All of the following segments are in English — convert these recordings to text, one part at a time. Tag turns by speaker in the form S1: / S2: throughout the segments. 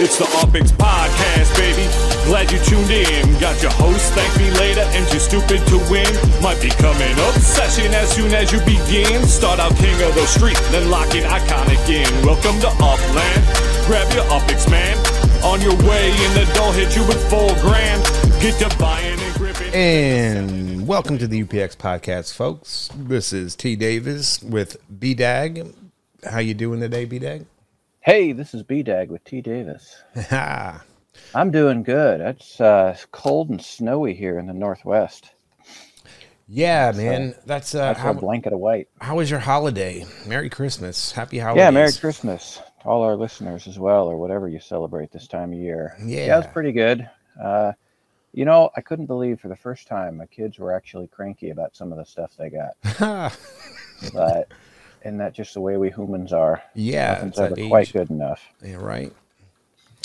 S1: It's the Opix Podcast, baby. Glad you tuned in. Got your host, thank me later, and too stupid to win. Might become an obsession as soon as you begin. Start out king of the street, then lock in iconic in. Welcome to Upland. Grab your Opix, man. On your way in the door, hit you with four grand. Get to buying and gripping.
S2: And welcome to the UPX podcast, folks. This is T Davis with B Dag. How you doing today, B Dag?
S3: Hey, this is B Dag with T Davis. I'm doing good. It's uh, cold and snowy here in the Northwest.
S2: yeah, man. That's uh,
S3: That's
S2: how,
S3: a blanket of white.
S2: how was your holiday? Merry Christmas, Happy Holidays.
S3: Yeah, Merry Christmas to all our listeners as well, or whatever you celebrate this time of year.
S2: Yeah.
S3: it was pretty good. Uh, you know, I couldn't believe for the first time my kids were actually cranky about some of the stuff they got. but isn't that just the way we humans are?
S2: yeah,
S3: Nothing's ever
S2: age.
S3: quite good enough.
S2: Yeah, right.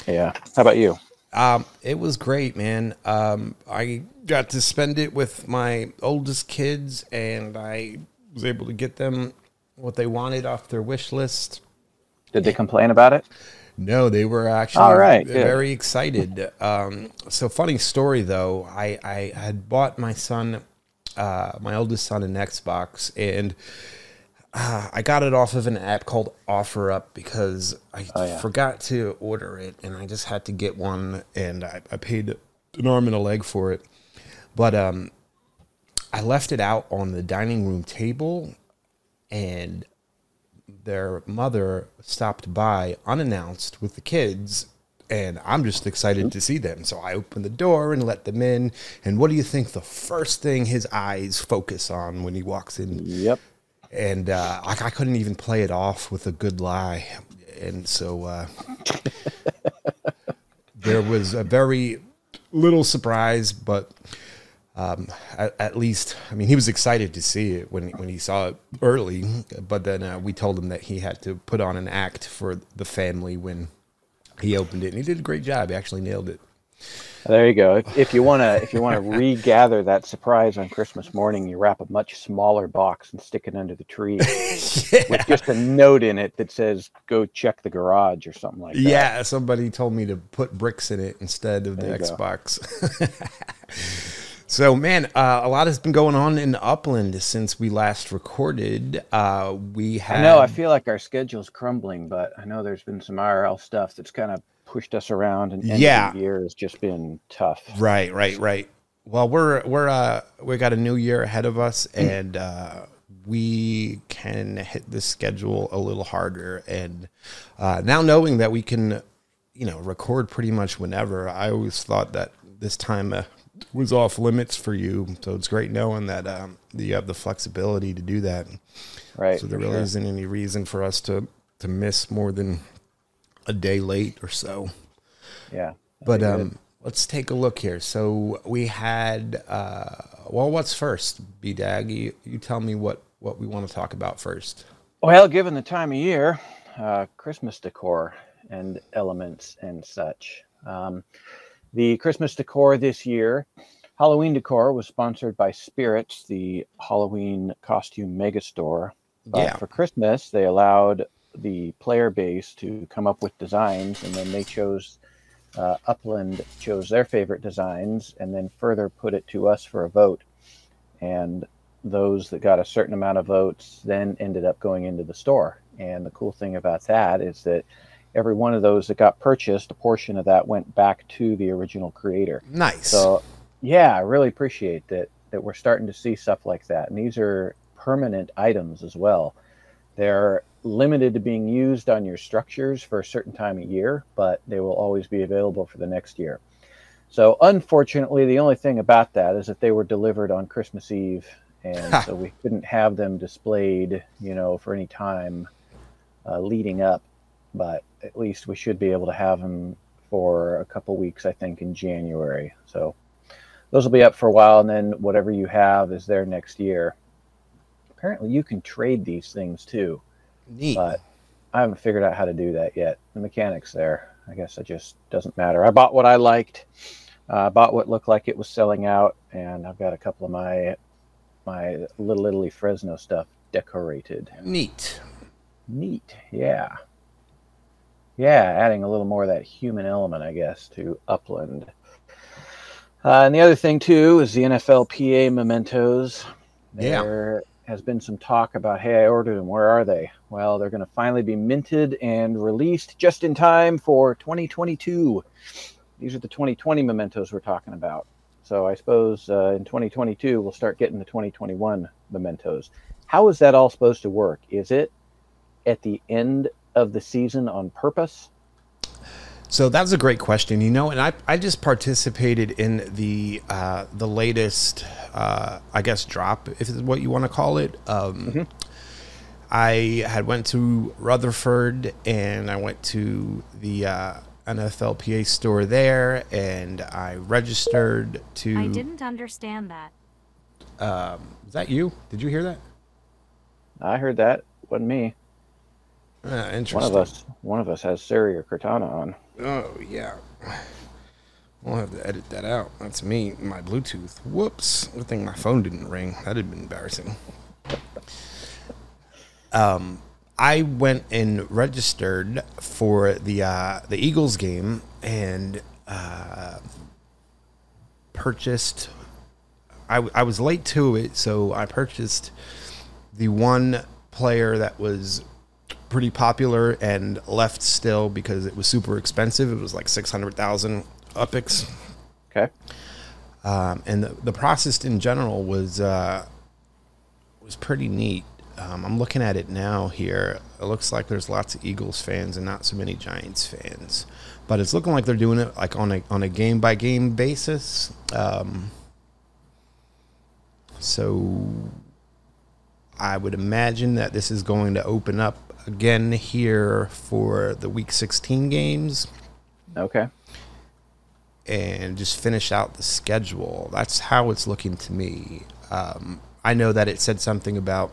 S3: Yeah. How about you?
S2: Um, it was great, man. Um, I got to spend it with my oldest kids, and I was able to get them what they wanted off their wish list.
S3: Did they complain about it?
S2: No, they were actually
S3: All right, good.
S2: very excited. Um, so funny story though. I, I had bought my son, uh, my oldest son, an Xbox, and uh, I got it off of an app called OfferUp because I
S3: Oh, yeah.
S2: forgot to order it, and I just had to get one, and I, I paid an arm and a leg for it. But um, I left it out on the dining room table, and their mother stopped by unannounced with the kids and I'm just excited to see them. So I open the door and let them in. And what do you think the first thing his eyes focus on when he walks in?
S3: Yep.
S2: And uh, I, I couldn't even play it off with a good lie. And so uh, there was a very little surprise, but um, at, at least, I mean, he was excited to see it when when he saw it early. But then uh, we told him that he had to put on an act for the family when he opened it, and he did a great job. He actually nailed it.
S3: There you go. If, if you want to, if you want to regather that surprise on Christmas morning, you wrap a much smaller box and stick it under the tree with just a note in it that says "Go check the garage" or something like that.
S2: Yeah, somebody told me to put bricks in it instead of the
S3: There go.
S2: Xbox. so, man, uh, a lot has been going on in Upland since we last recorded. Uh, we have.
S3: I know. I feel like our schedule's crumbling, but I know there's been some IRL stuff that's kind of pushed us around, and
S2: Yeah.
S3: the year has just been tough.
S2: Right, right, right. Well, we're we're uh we got a new year ahead of us, and uh, we can hit the schedule a little harder. And uh, now knowing that we can, you know, record pretty much whenever, I always thought that this time uh, was off limits for you. So it's great knowing that um, you have the flexibility to do that.
S3: Right.
S2: So there really
S3: sure.
S2: isn't any reason for us to to miss more than a day late or so.
S3: Yeah.
S2: But um, let's take a look here. So we had, uh, well, what's first? B Dag, you, you tell me what what we want to talk about first.
S3: Well, given the time of year, uh, Christmas decor and elements and such. Um, the Christmas decor this year, Halloween decor was sponsored by Spirits, the Halloween costume mega store. But
S2: Yeah.
S3: for Christmas, they allowed the player base to come up with designs, and then they chose. Uh, Upland chose their favorite designs, and then further put it to us for a vote. And those that got a certain amount of votes then ended up going into the store. And the cool thing about that is that every one of those that got purchased, a portion of that went back to the original creator.
S2: Nice.
S3: So, yeah, I really appreciate that that we're starting to see stuff like that. And these are permanent items as well. They're limited to being used on your structures for a certain time of year, but they will always be available for the next year. So, unfortunately, the only thing about that is that they were delivered on Christmas Eve, and so we couldn't have them displayed, you know, for any time uh, leading up. But at least we should be able to have them for a couple weeks, I think, in January. So those will be up for a while, and then whatever you have is there next year. Apparently, you can trade these things too,
S2: Neat.
S3: but I haven't figured out how to do that yet. The mechanics there, I guess it just doesn't matter. I bought what I liked. Uh, I bought what looked like it was selling out, and I've got a couple of my my Little Italy Fresno stuff decorated.
S2: Neat.
S3: Neat, yeah. Yeah, adding a little more of that human element, I guess, to Upland. Uh, and the other thing too is the NFLPA mementos.
S2: Yeah.
S3: Has been some talk about, hey, I ordered them. Where are they? Well, they're going to finally be minted and released just in time for 2022. These are the 2020 mementos we're talking about. So I suppose uh, in 2022 we'll start getting the 2021 mementos. How is that all supposed to work? Is it at the end of the season on purpose?
S2: So that's a great question, you know, and I, I just participated in the uh, the latest, uh, I guess, drop, if it's what you want to call it. Um, I had went to Rutherford and I went to the uh, NFLPA store there, and I registered to.
S4: I didn't understand that.
S2: Is that you? Did you hear that?
S3: I heard that. Wasn't me.
S2: Uh, interesting.
S3: One of us. One of us has Siri or Cortana on.
S2: Oh yeah. We'll have to edit that out. That's me, my Bluetooth. Whoops. Good thing my phone didn't ring. That'd have been embarrassing. Um, I went and registered for the uh, the Eagles game and uh, purchased. I, w- I was late to it, so I purchased the one player that was pretty popular and left still because it was super expensive. It was like six hundred thousand upics,
S3: Okay.
S2: um, and the, the process in general was uh, was pretty neat. Um, I'm looking at it now here. It looks like there's lots of Eagles fans and not so many Giants fans, but it's looking like they're doing it like on a on a game by game basis. Um, so I would imagine that this is going to open up again here for the Week 16 games
S3: Okay.
S2: and just finish out the schedule. That's how it's looking to me. Um, I know that it said something about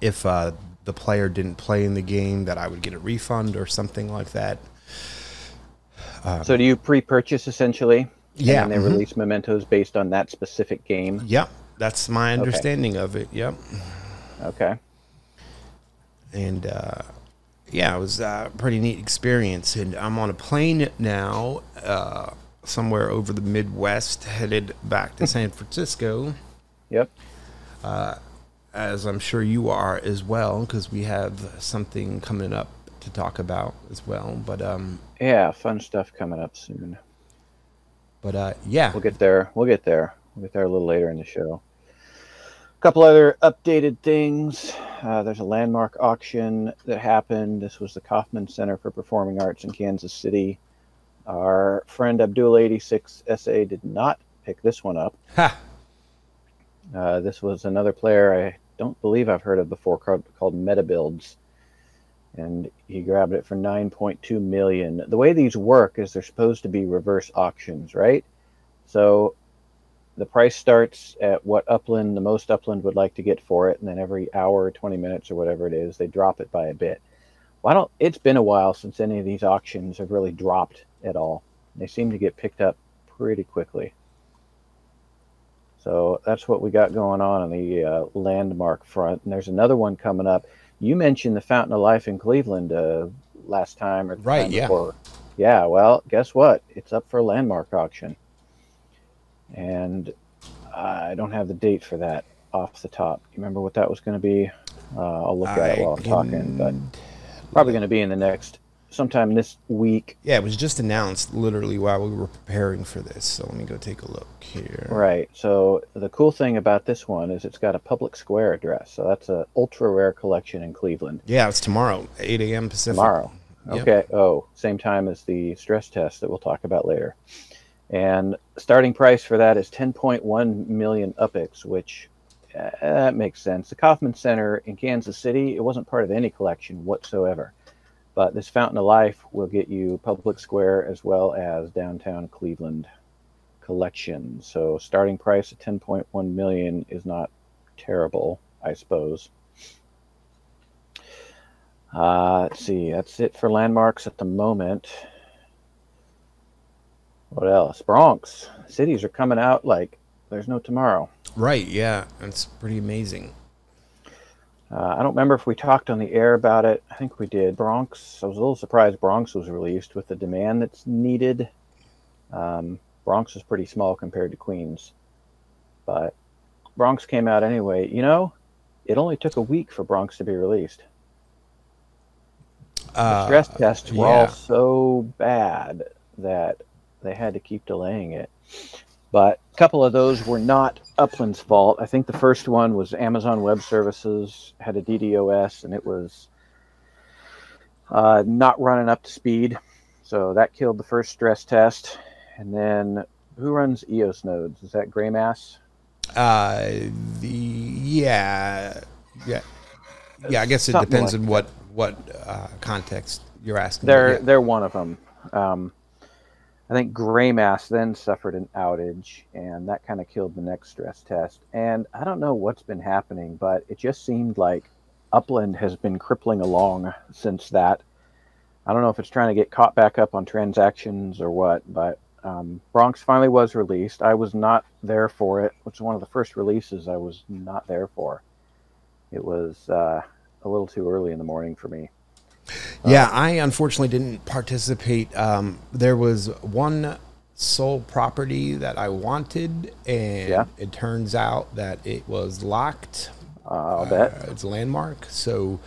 S2: if uh, the player didn't play in the game, that I would get a refund or something like that.
S3: so do you pre-purchase essentially?
S2: Yeah,
S3: And then they
S2: mhm.
S3: release mementos based on that specific game.
S2: Yep, that's my understanding of it. Yep,
S3: Okay.
S2: And uh, yeah, it was a pretty neat experience. And I'm on a plane now, uh, somewhere over the Midwest, headed back to San Francisco.
S3: Yep.
S2: as I'm sure you are as well, because we have something coming up to talk about as well. But um,
S3: Yeah, fun stuff coming up soon.
S2: but uh, yeah,
S3: We'll get there. We'll get there. We'll get there a little later in the show. A couple other updated things. Uh, there's a landmark auction that happened. This was the Kauffman Center for Performing Arts in Kansas City. Our friend Abdul86 SA did not pick this one up.
S2: ha,
S3: Uh, this was another player I don't believe I've heard of before called, called MetaBuilds. And he grabbed it for 9.2 million. The way these work is they're supposed to be reverse auctions, right? So the price starts at what Upland, the most Upland would like to get for it, and then every hour or 20 minutes or whatever it is, they drop it by a bit. Why don't it's been a while since any of these auctions have really dropped at all. They seem to get picked up pretty quickly. So that's what we got going on on the uh, landmark front. And there's another one coming up. You mentioned the Fountain of Life in Cleveland uh, last time or
S2: Right,
S3: time
S2: yeah.
S3: before. Yeah, well, guess what? It's up for a landmark auction. And I don't have the date for that off the top. You remember what that was going to be? Uh, I'll look at it while I'm talking, but probably going to be in the next sometime this week.
S2: yeah, it was just announced literally while we were preparing for this. So let me go take a look here.
S3: Right. So the cool thing about this one is it's got a public square address. So that's a ultra rare collection in Cleveland.
S2: Yeah, it's tomorrow, 8 a.m. Pacific.
S3: Tomorrow.
S2: Yep.
S3: Okay. Oh, same time as the stress test that we'll talk about later. And starting price for that is 10.1 million UPIX, which uh, that makes sense. The Kauffman Center in Kansas City, it wasn't part of any collection whatsoever. But this Fountain of Life will get you Public Square as well as downtown Cleveland collection. So starting price of 10.1 million is not terrible, I suppose. Uh, let's see. That's it for landmarks at the moment. What else? Bronx cities are coming out like there's no tomorrow.
S2: Right. Yeah, it's pretty amazing.
S3: Uh, I don't remember if we talked on the air about it. I think we did. Bronx. I was a little surprised Bronx was released with the demand that's needed. Um, Bronx is pretty small compared to Queens, but Bronx came out anyway. You know, it only took a week for Bronx to be released. The
S2: Uh,
S3: stress tests were
S2: yeah.
S3: all so bad that they had to keep delaying it. But a couple of those were not Upland's fault. I think the first one was Amazon Web Services had a DDoS and it was uh, not running up to speed. So that killed the first stress test. And then who runs EOS nodes? Is that Greymass?
S2: Uh, the yeah, yeah, yeah. I guess it
S3: Something
S2: depends
S3: like
S2: on what what uh, context you're asking.
S3: They're
S2: Yeah.
S3: they're one of them. Um, I think Greymass then suffered an outage, and that kind of killed the next stress test. And I don't know what's been happening, but it just seemed like Upland has been crippling along since that. I don't know if it's trying to get caught back up on transactions or what, but um, Bronx finally was released. I was not there for it, which was one of the first releases I was not there for. It was uh, a little too early in the morning for me.
S2: Yeah, I unfortunately didn't participate. Um, there was one sole property that I wanted, and
S3: Yeah.
S2: it turns out that it was locked.
S3: Uh, I'll bet.
S2: Uh, it's a landmark, so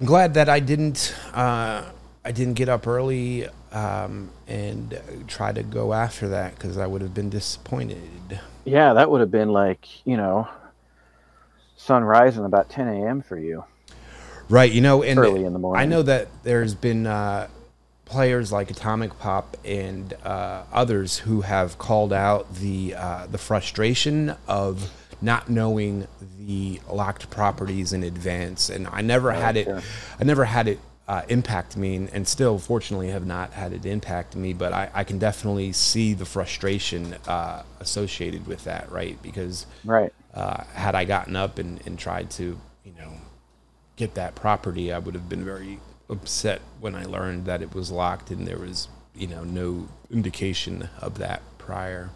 S2: I'm glad that I didn't. Uh, I didn't get up early um, and try to go after that because I would have been disappointed.
S3: Yeah, that would have been like, you know, sunrise rising about 10 a.m. for you.
S2: Right, you know, and
S3: Early in the morning.
S2: I know that there's been uh, players like Atomic Pop and uh, others who have called out the uh, the frustration of not knowing the locked properties in advance, and I never had it.
S3: sure.
S2: I never had it uh, impact me, and, and still, fortunately, have not had it impact me. But I, I can definitely see the frustration uh, associated with that, right? Because
S3: Right.
S2: uh, had I gotten up and, and tried to, you know, get that property, I would have been very upset when I learned that it was locked and there was, you know, no indication of that prior.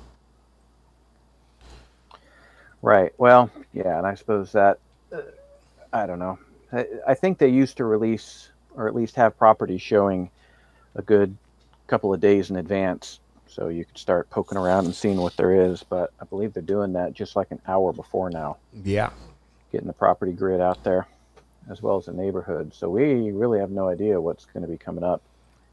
S3: Right. Well, yeah, and I suppose that, uh, I don't know. I, I think they used to release, or at least have properties showing a good couple of days in advance. So you could start poking around and seeing what there is. But I believe they're doing that just like an hour before now,
S2: Yeah.
S3: getting the property grid out there as well as the neighborhood. So we really have no idea what's going to be coming up.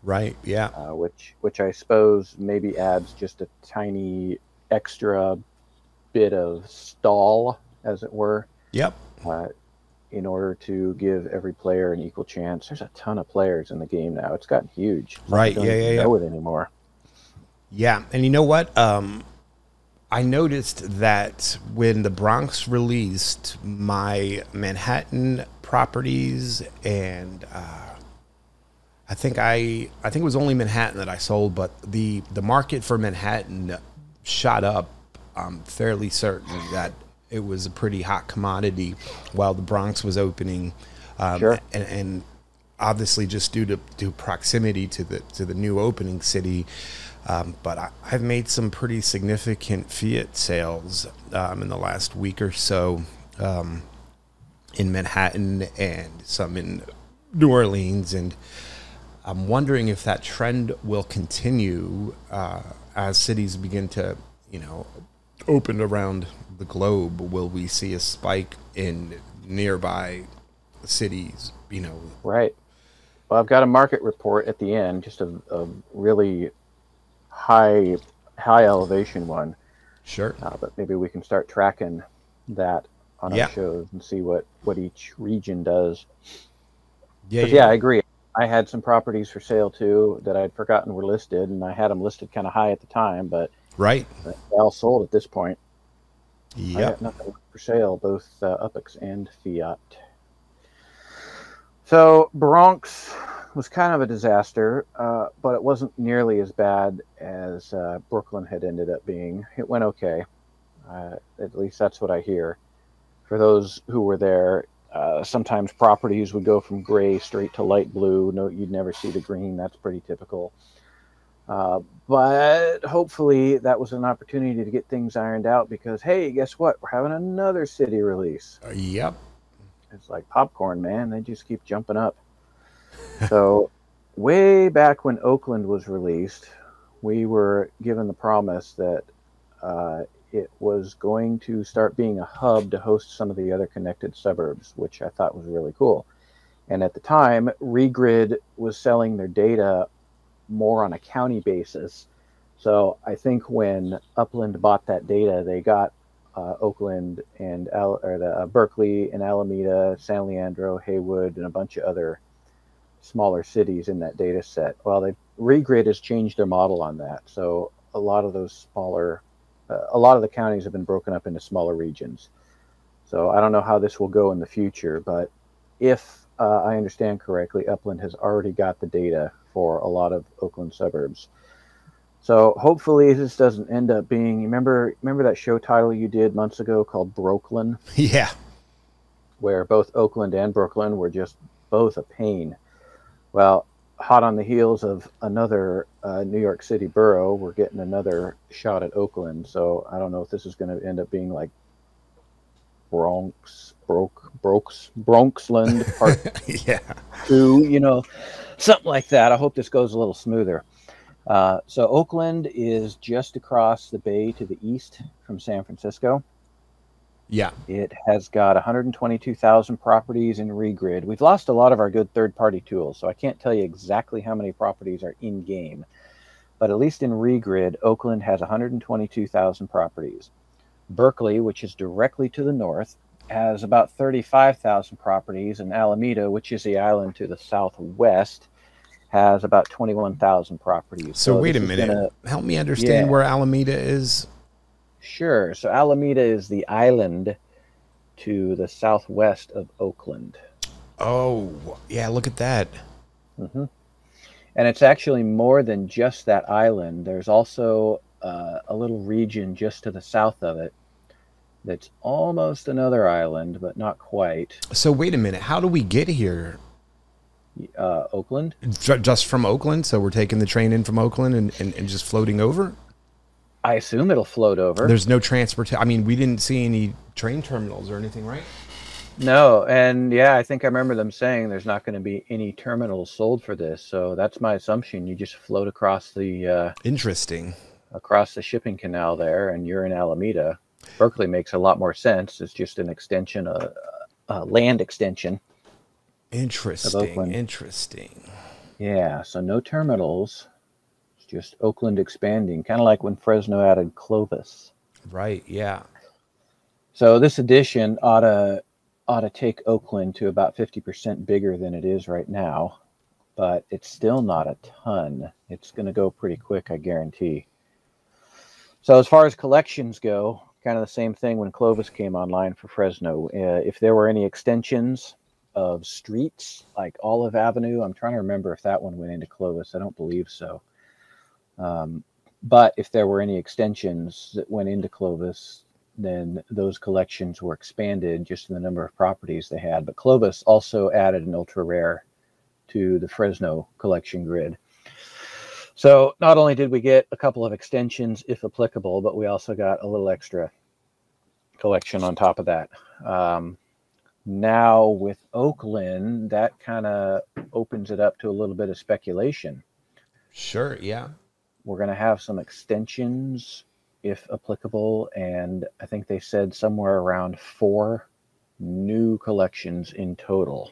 S2: Right. Yeah.
S3: uh, which which I suppose maybe adds just a tiny extra bit of stall, as it were,
S2: Yep.
S3: uh, in order to give every player an equal chance. There's a ton of players in the game now; it's gotten huge.
S2: Right, yeah, yeah, yeah.
S3: Know it anymore?
S2: Yeah, and you know what? Um, I noticed that when the Bronx released, my Manhattan properties and uh, I think I I think it was only Manhattan that I sold, but the the market for Manhattan shot up. I'm fairly certain that it was a pretty hot commodity while the Bronx was opening, um,
S3: Sure.
S2: and, and obviously just due to, to proximity to the to the new opening city. Um, but I, I've made some pretty significant Fiat sales um, in the last week or so um, in Manhattan and some in New Orleans, and I'm wondering if that trend will continue uh, as cities begin to, you know, open around the globe. Will we see a spike in nearby cities? You know,
S3: Right. Well, I've got a market report at the end, just a, a really high high elevation one.
S2: sure.
S3: Uh, but maybe we can start tracking that on
S2: Yeah.
S3: our shows and see what what each region does.
S2: Yeah,
S3: 'Cause, yeah, I agree. I had some properties for sale too that I'd forgotten were listed, and I had them listed kind of high at the time, but
S2: right.
S3: they all sold at this point. Yeah, nothing for sale, both uh, Upix and Fiat. So Bronx was kind of a disaster, uh, but it wasn't nearly as bad as uh, Brooklyn had ended up being. It went okay. Uh, at least that's what I hear. For those who were there, uh, sometimes properties would go from gray straight to light blue. No, you'd never see the green. That's pretty typical. Uh, but hopefully that was an opportunity to get things ironed out because hey, guess what? We're having another city release.
S2: Uh, Yep.
S3: It's like popcorn, man. They just keep jumping up. so, way back when Oakland was released, we were given the promise that uh, it was going to start being a hub to host some of the other connected suburbs, which I thought was really cool. And at the time, Regrid was selling their data more on a county basis. So I think when Upland bought that data, they got uh, Oakland and Al- or the, uh, Berkeley and Alameda, San Leandro, Hayward, and a bunch of other smaller cities in that data set. Well, they Regrid has changed their model on that. So a lot of those smaller, uh, a lot of the counties have been broken up into smaller regions. So I don't know how this will go in the future, but if uh, I understand correctly, Upland has already got the data for a lot of Oakland suburbs. So hopefully this doesn't end up being. Remember, remember that show title you did months ago called Brooklyn,
S2: Yeah.
S3: where both Oakland and Brooklyn were just both a pain. Well, hot on the heels of another uh, New York City borough, we're getting another shot at Oakland. So I don't know if this is going to end up being like Bronx, Broke, Bronx, Bronxland Part
S2: yeah.
S3: Two, you know, something like that. I hope this goes a little smoother. Uh, so Oakland is just across the bay to the east from San Francisco.
S2: Yeah.
S3: It has got 122,000 properties in Regrid. We've lost a lot of our good third-party tools, so I can't tell you exactly how many properties are in game. But at least in Regrid, Oakland has 122,000 properties. Berkeley, which is directly to the north, has about 35,000 properties, and Alameda, which is the island to the southwest, has about 21,000 properties.
S2: So, wait a minute.
S3: gonna-
S2: Help me understand
S3: Yeah.
S2: where Alameda is.
S3: Sure. So Alameda is the island to the southwest of Oakland.
S2: Oh, yeah. Look at that.
S3: hmm And it's actually more than just that island. There's also uh, a little region just to the south of it that's almost another island, but not quite.
S2: So, wait a minute. How do we get here?
S3: Uh, Oakland?
S2: Just from Oakland? So, we're taking the train in from Oakland and, and, and just floating over?
S3: I assume it'll float over.
S2: There's no transport. I mean, we didn't see any train terminals or anything, right?
S3: No, and yeah, I think I remember them saying there's not going to be any terminals sold for this. So that's my assumption. You just float across the uh,
S2: Interesting.
S3: across the shipping canal there, and you're in Alameda. Berkeley makes a lot more sense. It's just an extension, a, a land extension.
S2: Interesting. Interesting.
S3: Yeah, so no terminals. Just Oakland expanding, kind of like when Fresno added Clovis.
S2: Right. Yeah.
S3: So this addition ought to ought to take Oakland to about 50% bigger than it is right now, but it's still not a ton. It's going to go pretty quick, I guarantee. So as far as collections go, kind of the same thing when Clovis came online for Fresno. Uh, if there were any extensions of streets like Olive Avenue, I'm trying to remember if that one went into Clovis. I don't believe so. Um, but if there were any extensions that went into Clovis, then those collections were expanded just in the number of properties they had. But Clovis also added an ultra rare to the Fresno collection grid. So not only did we get a couple of extensions, if applicable, but we also got a little extra collection on top of that. Um, now with Oakland, that kind of opens it up to a little bit of speculation
S2: Sure. Yeah.
S3: We're going to have some extensions if applicable and i think they said somewhere around four new collections in total.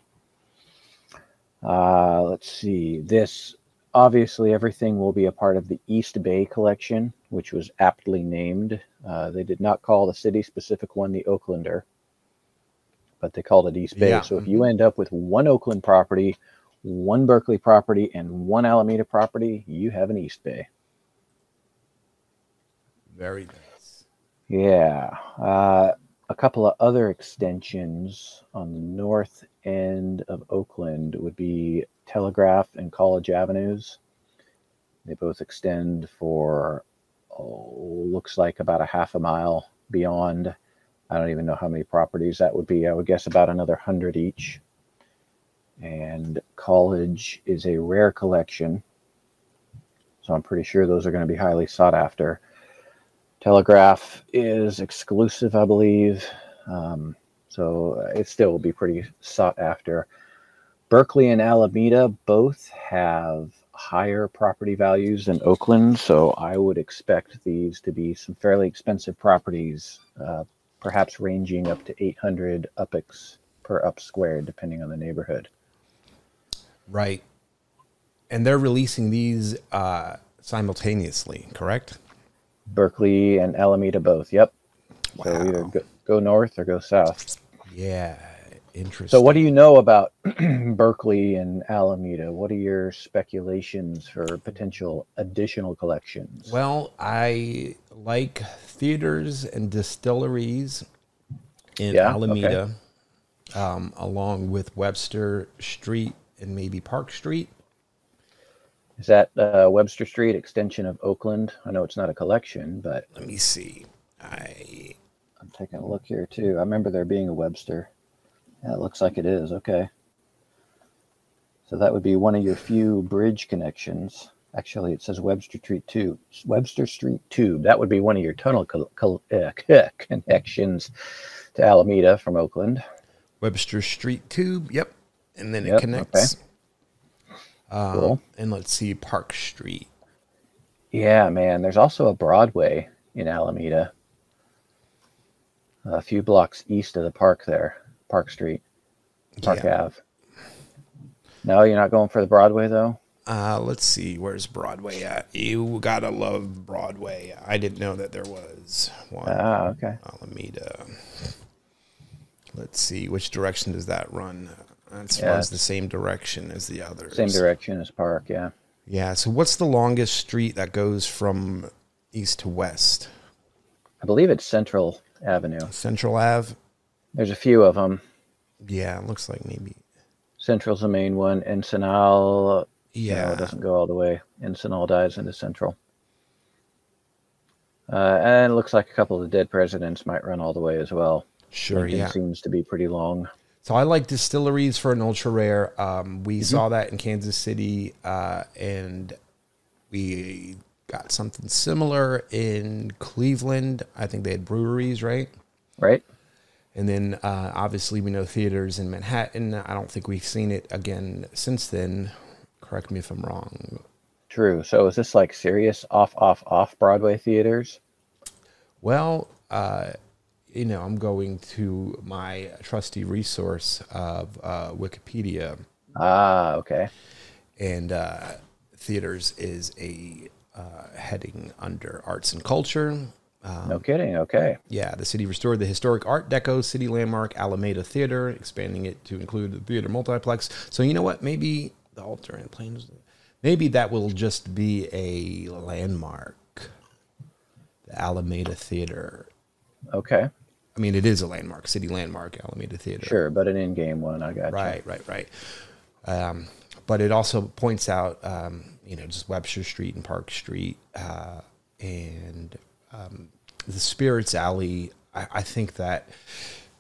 S3: Uh, let's see this obviously everything will be a part of the east bay collection which was aptly named. Uh, they did not call the city specific one the oaklander but they called it east bay.
S2: Yeah.
S3: so if you end up with one oakland property one berkeley property and one alameda property you have an east bay
S2: Very nice.
S3: Yeah. Uh, a couple of other extensions on the north end of Oakland would be Telegraph and College Avenues. They both extend for, oh, looks like about a half a mile beyond. I don't even know how many properties that would be. I would guess about another hundred each. And College is a rare collection. So I'm pretty sure those are going to be highly sought after. Telegraph is exclusive, I believe. Um, So it still will be pretty sought after. Berkeley and Alameda both have higher property values than Oakland, so I would expect these to be some fairly expensive properties, uh, perhaps ranging up to 800 UPIX per up squared, depending on the neighborhood.
S2: Right. And they're releasing these uh, simultaneously, correct?
S3: Berkeley and Alameda both. Yep. So either go, go north or go south.
S2: Yeah. Interesting.
S3: So what do you know about Berkeley and Alameda? What are your speculations for potential additional collections?
S2: Well, I like theaters and distilleries in
S3: Yeah,
S2: Alameda, um, along with Webster Street and maybe Park Street.
S3: Is that uh, Webster Street extension of Oakland? I know it's not a collection, but
S2: Let me see. I
S3: I'm taking a look here too. I remember there being a Webster. Yeah, it looks like it is. Okay. So that would be one of your few bridge connections. Actually, it says Webster Street Tube. Webster Street Tube. That would be one of your tunnel uh, connections to Alameda from Oakland.
S2: Webster Street Tube. Yep. And then
S3: Yep,
S2: it connects. Um,
S3: Cool.
S2: And let's see, Park Street.
S3: Yeah, man. There's also a Broadway in Alameda, a few blocks east of the park there, Park Street, Park
S2: Yeah.
S3: Ave. No, you're not going for the Broadway though.
S2: Uh, let's see, where's Broadway at? You gotta love Broadway. I didn't know that there was one.
S3: Ah, okay.
S2: Alameda. Let's see, which direction does that run? That
S3: Yeah,
S2: runs the same direction as the other.
S3: Same direction as Park. Yeah.
S2: Yeah. So, what's the longest street that goes from east to west?
S3: I believe it's Central Avenue.
S2: Central Ave.
S3: There's a few of them.
S2: Yeah, it looks like maybe.
S3: Central's the main one. Encinal,
S2: Yeah.
S3: it doesn't go all the way. Encinal dies into Central. Uh, and it looks like a couple of the dead presidents might run all the way as well.
S2: Sure.
S3: Lincoln
S2: Yeah.
S3: seems to be pretty long.
S2: So I like distilleries for an ultra rare. Um,
S3: Mm-hmm.
S2: we saw that in Kansas City, uh, and we got something similar in Cleveland. I think they had breweries, right?
S3: Right?
S2: And then uh, obviously we know theaters in Manhattan. I don't think we've seen it again since then. Correct me if I'm wrong.
S3: True. So is this like serious off, off, off Broadway theaters?
S2: Well, uh, you know, I'm going to my trusty resource of uh, Wikipedia,
S3: Ah, okay.
S2: and uh, theaters is a uh, heading under arts and culture. Um,
S3: No kidding. Okay.
S2: Yeah, the city restored the historic Art Deco city landmark Alameda Theater, expanding it to include the theater multiplex. So you know what? Maybe the alternate plans. Maybe that will just be a landmark. The Alameda Theater.
S3: Okay.
S2: I mean, it is a landmark, city landmark, Alameda Theater.
S3: Sure. But an in game one. I got you.
S2: Right, right, right. Um, but it also points out, um, you know, just Webster Street and Park Street uh, and um, the Spirits Alley. I, I think that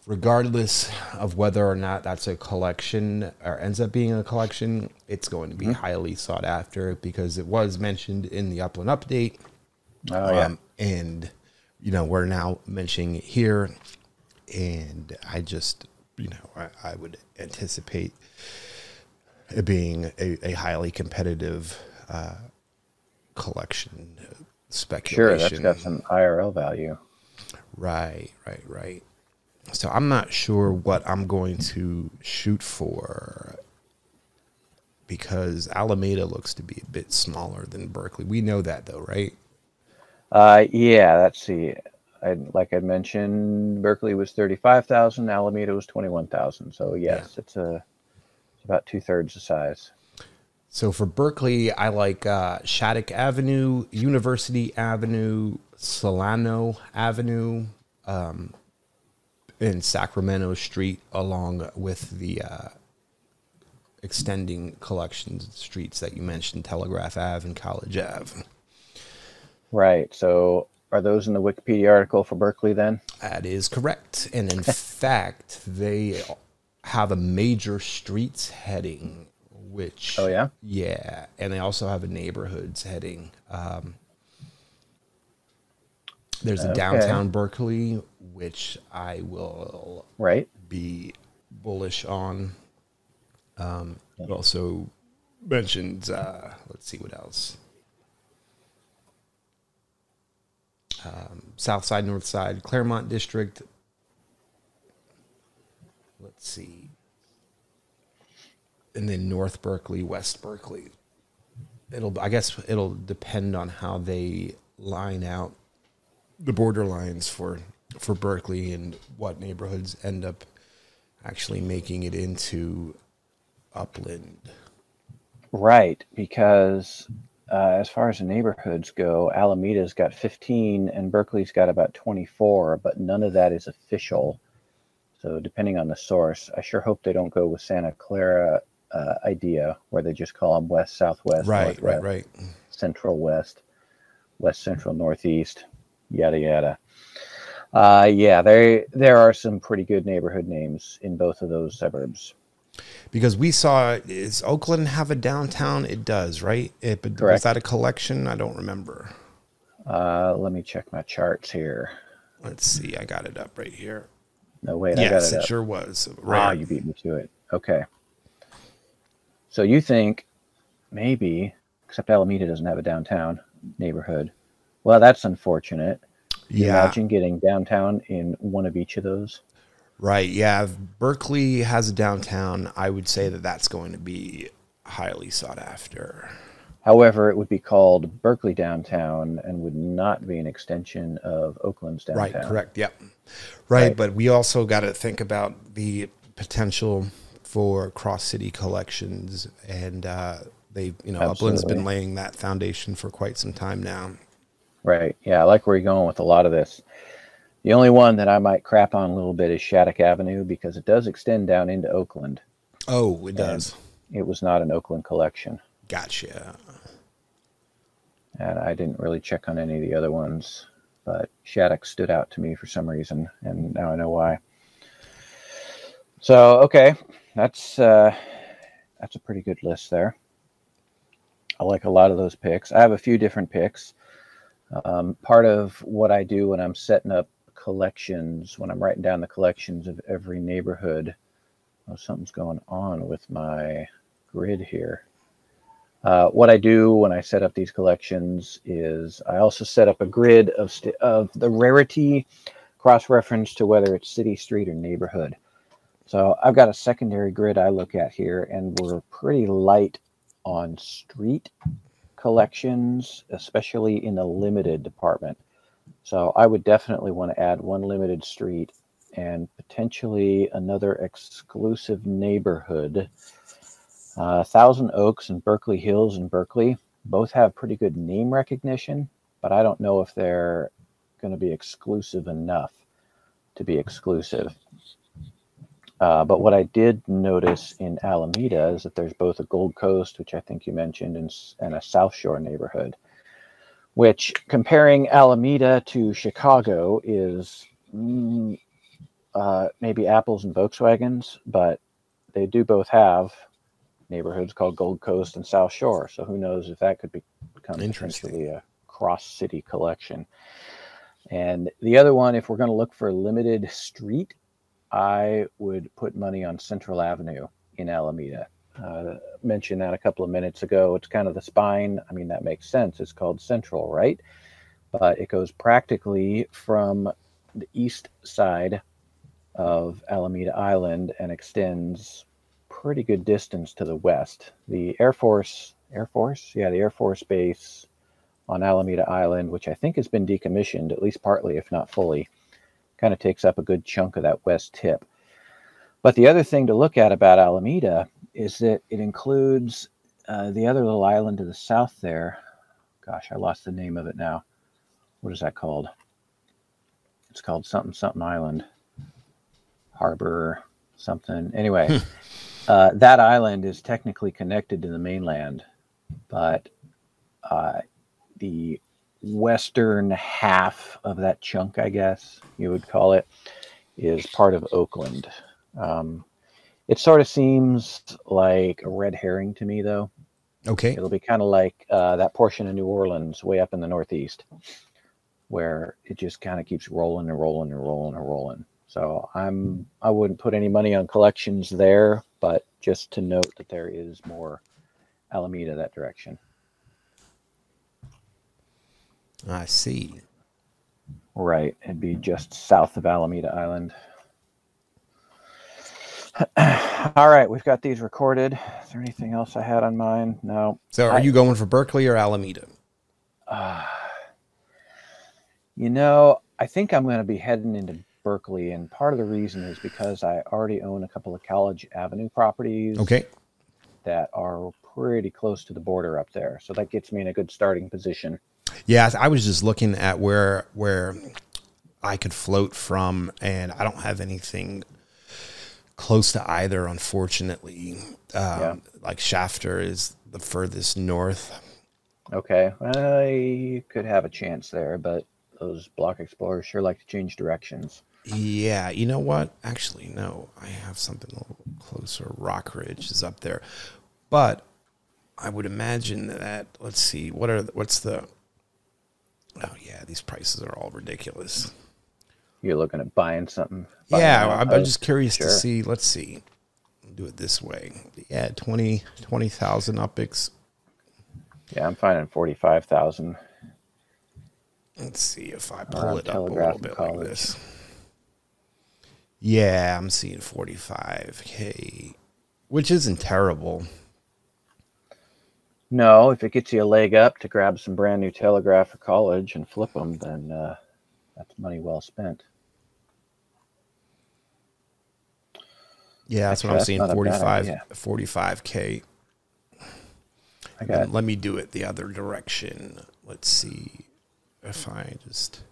S2: regardless of whether or not that's a collection or ends up being a collection, it's going to be highly sought after because it was mentioned in the Upland Update.
S3: Oh, yeah.
S2: Um, and you know we're now mentioning it here, and I just you know I, I would anticipate it being a, a highly competitive uh, collection uh,
S3: Sure. That's got some IRL value.
S2: Right, right, right. So I'm not sure what I'm going to shoot for because Alameda looks to be a bit smaller than Berkeley. We know that though, right?
S3: Uh, yeah, let's see. I, like I mentioned, Berkeley was thirty-five thousand. Alameda was twenty-one thousand. So yes, it's a it's about two thirds the size.
S2: So for Berkeley, I like uh, Shattuck Avenue, University Avenue, Solano Avenue, um, and Sacramento Street, along with the uh, extending collections streets that you mentioned, Telegraph Ave and College Ave.
S3: Right. So are those in the Wikipedia article for Berkeley then?
S2: That is correct. And in fact, they have a major streets heading, which.
S3: Oh, yeah?
S2: Yeah. And they also have a neighborhoods heading. Um, there's a
S3: Okay.
S2: downtown Berkeley, which I will
S3: Right.
S2: be bullish on. Um, it also mentions, uh, let's see what else. Um, South Side, North Side, Claremont District. Let's see. And then North Berkeley, West Berkeley. It'll, I guess, it'll depend on how they line out the border lines for for Berkeley and what neighborhoods end up actually making it into upland.
S3: Right, because uh, as far as the neighborhoods go, Alameda's got 15 and Berkeley's got about 24, but none of that is official. So depending on the source, I sure hope they don't go with Santa Clara uh, idea where they just call them west, southwest,
S2: Right, right, right.
S3: central west, west central, northeast, yada yada. Uh, yeah, there there are some pretty good neighborhood names in both of those suburbs.
S2: Because we saw, is Oakland have a downtown? It does, right? It, but was
S3: Correct.
S2: that a collection? I don't remember.
S3: Uh, let me check my charts here.
S2: Let's see. I got it up right here.
S3: No, wait, I got
S2: yes,
S3: it
S2: sure was.
S3: Ah, you beat me to it. Okay. So you think maybe, except Alameda doesn't have a downtown neighborhood. Well, that's unfortunate.
S2: Yeah,
S3: Imagine getting downtown in one of each of those.
S2: Right. Yeah, if Berkeley has a downtown. I would say that that's going to be highly sought after.
S3: However, it would be called Berkeley Downtown and would not be an extension of Oakland's downtown.
S2: Right, correct. Yep. Right,
S3: Right.
S2: but we also got to think about the potential for cross city collections and uh they you know Upland's been laying that foundation for quite some time now.
S3: Right. Yeah, I like where you're going with a lot of this. The only one that I might crap on a little bit is Shattuck Avenue because it does extend down into Oakland.
S2: Oh, it does.
S3: It was not an Oakland collection.
S2: Gotcha.
S3: and I didn't really check on any of the other ones, but Shattuck stood out to me for some reason, and now I know why. So okay, that's uh, that's a pretty good list there. I like a lot of those picks. I have a few different picks. Um, part of what I do when I'm setting up collections, when I'm writing down the collections of every neighborhood, oh, something's going on with my grid here. Uh, what I do when I set up these collections is I also set up a grid of of the rarity cross reference to whether it's city, street, or neighborhood. So I've got a secondary grid I look at here, and we're pretty light on street collections, especially in the limited department. So I would definitely want to add one limited street and potentially another exclusive neighborhood. Uh, Thousand Oaks and Berkeley Hills in Berkeley both have pretty good name recognition, but I don't know if they're going to be exclusive enough to be exclusive. Uh, but what I did notice in Alameda is that there's both a Gold Coast, which I think you mentioned, and, and a South Shore neighborhood, which comparing Alameda to Chicago is mm, uh, maybe apples and Volkswagens, but they do both have neighborhoods called Gold Coast and South Shore. So who knows if that could be, become potentially a cross city collection. And the other one, if we're going to look for limited street, I would put money on Central Avenue in Alameda. Uh, mentioned that a couple of minutes ago. It's kind of the spine. I mean, that makes sense. It's called Central, right? But it goes practically from the east side of Alameda Island and extends pretty good distance to the west. The Air Force, Air Force, yeah, the Air Force Base on Alameda Island, which I think has been decommissioned, at least partly, if not fully, kind of takes up a good chunk of that west tip. But the other thing to look at about Alameda is that it includes uh, the other little island to the south there. Gosh, I lost the name of it now. What is that called? It's called something something island, harbor something. Anyway, uh, that island is technically connected to the mainland, but uh, the western half of that chunk, I guess you would call it, is part of Oakland. Um, it sort of seems like a red herring to me, though.
S2: Okay.
S3: It'll be kind of like uh, that portion of New Orleans way up in the northeast. where it just kind of keeps rolling and rolling and rolling and rolling. So I'm I wouldn't put any money on collections there, but just to note that there is more Alameda that direction.
S2: I see.
S3: Right, it'd be just south of Alameda Island. All right, we've got these recorded. Is there anything else I had on mine? No.
S2: So, are
S3: I-
S2: you going for Berkeley or Alameda?
S3: Uh, you know, I think I'm going to be heading into Berkeley, and part of the reason is because I already own a couple of College Avenue properties
S2: Okay.
S3: that are pretty close to the border up there. So that gets me in a good starting position.
S2: Yeah, I was just looking at where where I could float from, and I don't have anything close to either. Unfortunately, um,
S3: Yeah.
S2: like Shafter is the furthest north.
S3: Okay, I could have a chance there, but those block explorers sure like to change directions.
S2: Yeah, you know what? Actually, no, I have something a little closer. Rockridge is up there, but I would imagine that. Let's see, what are the- what's the? Oh yeah, these prices are all ridiculous.
S3: You're looking at buying something. buying
S2: Yeah, I'm, I'm just curious to see. Let's see. Do it this way. Yeah, 20 20,000 upics.
S3: Yeah, I'm finding forty-five thousand.
S2: Let's see if I pull it up a little bit like this. Yeah, I'm seeing 45k, which isn't terrible.
S3: No, if it gets you a leg up to grab some brand new Telegraph for college and flip them, then uh, that's money well spent.
S2: Yeah, that's what I'm seeing.
S3: not a
S2: 45,
S3: idea.
S2: 45k.
S3: I got
S2: And let me do it the other direction. Let's see if I just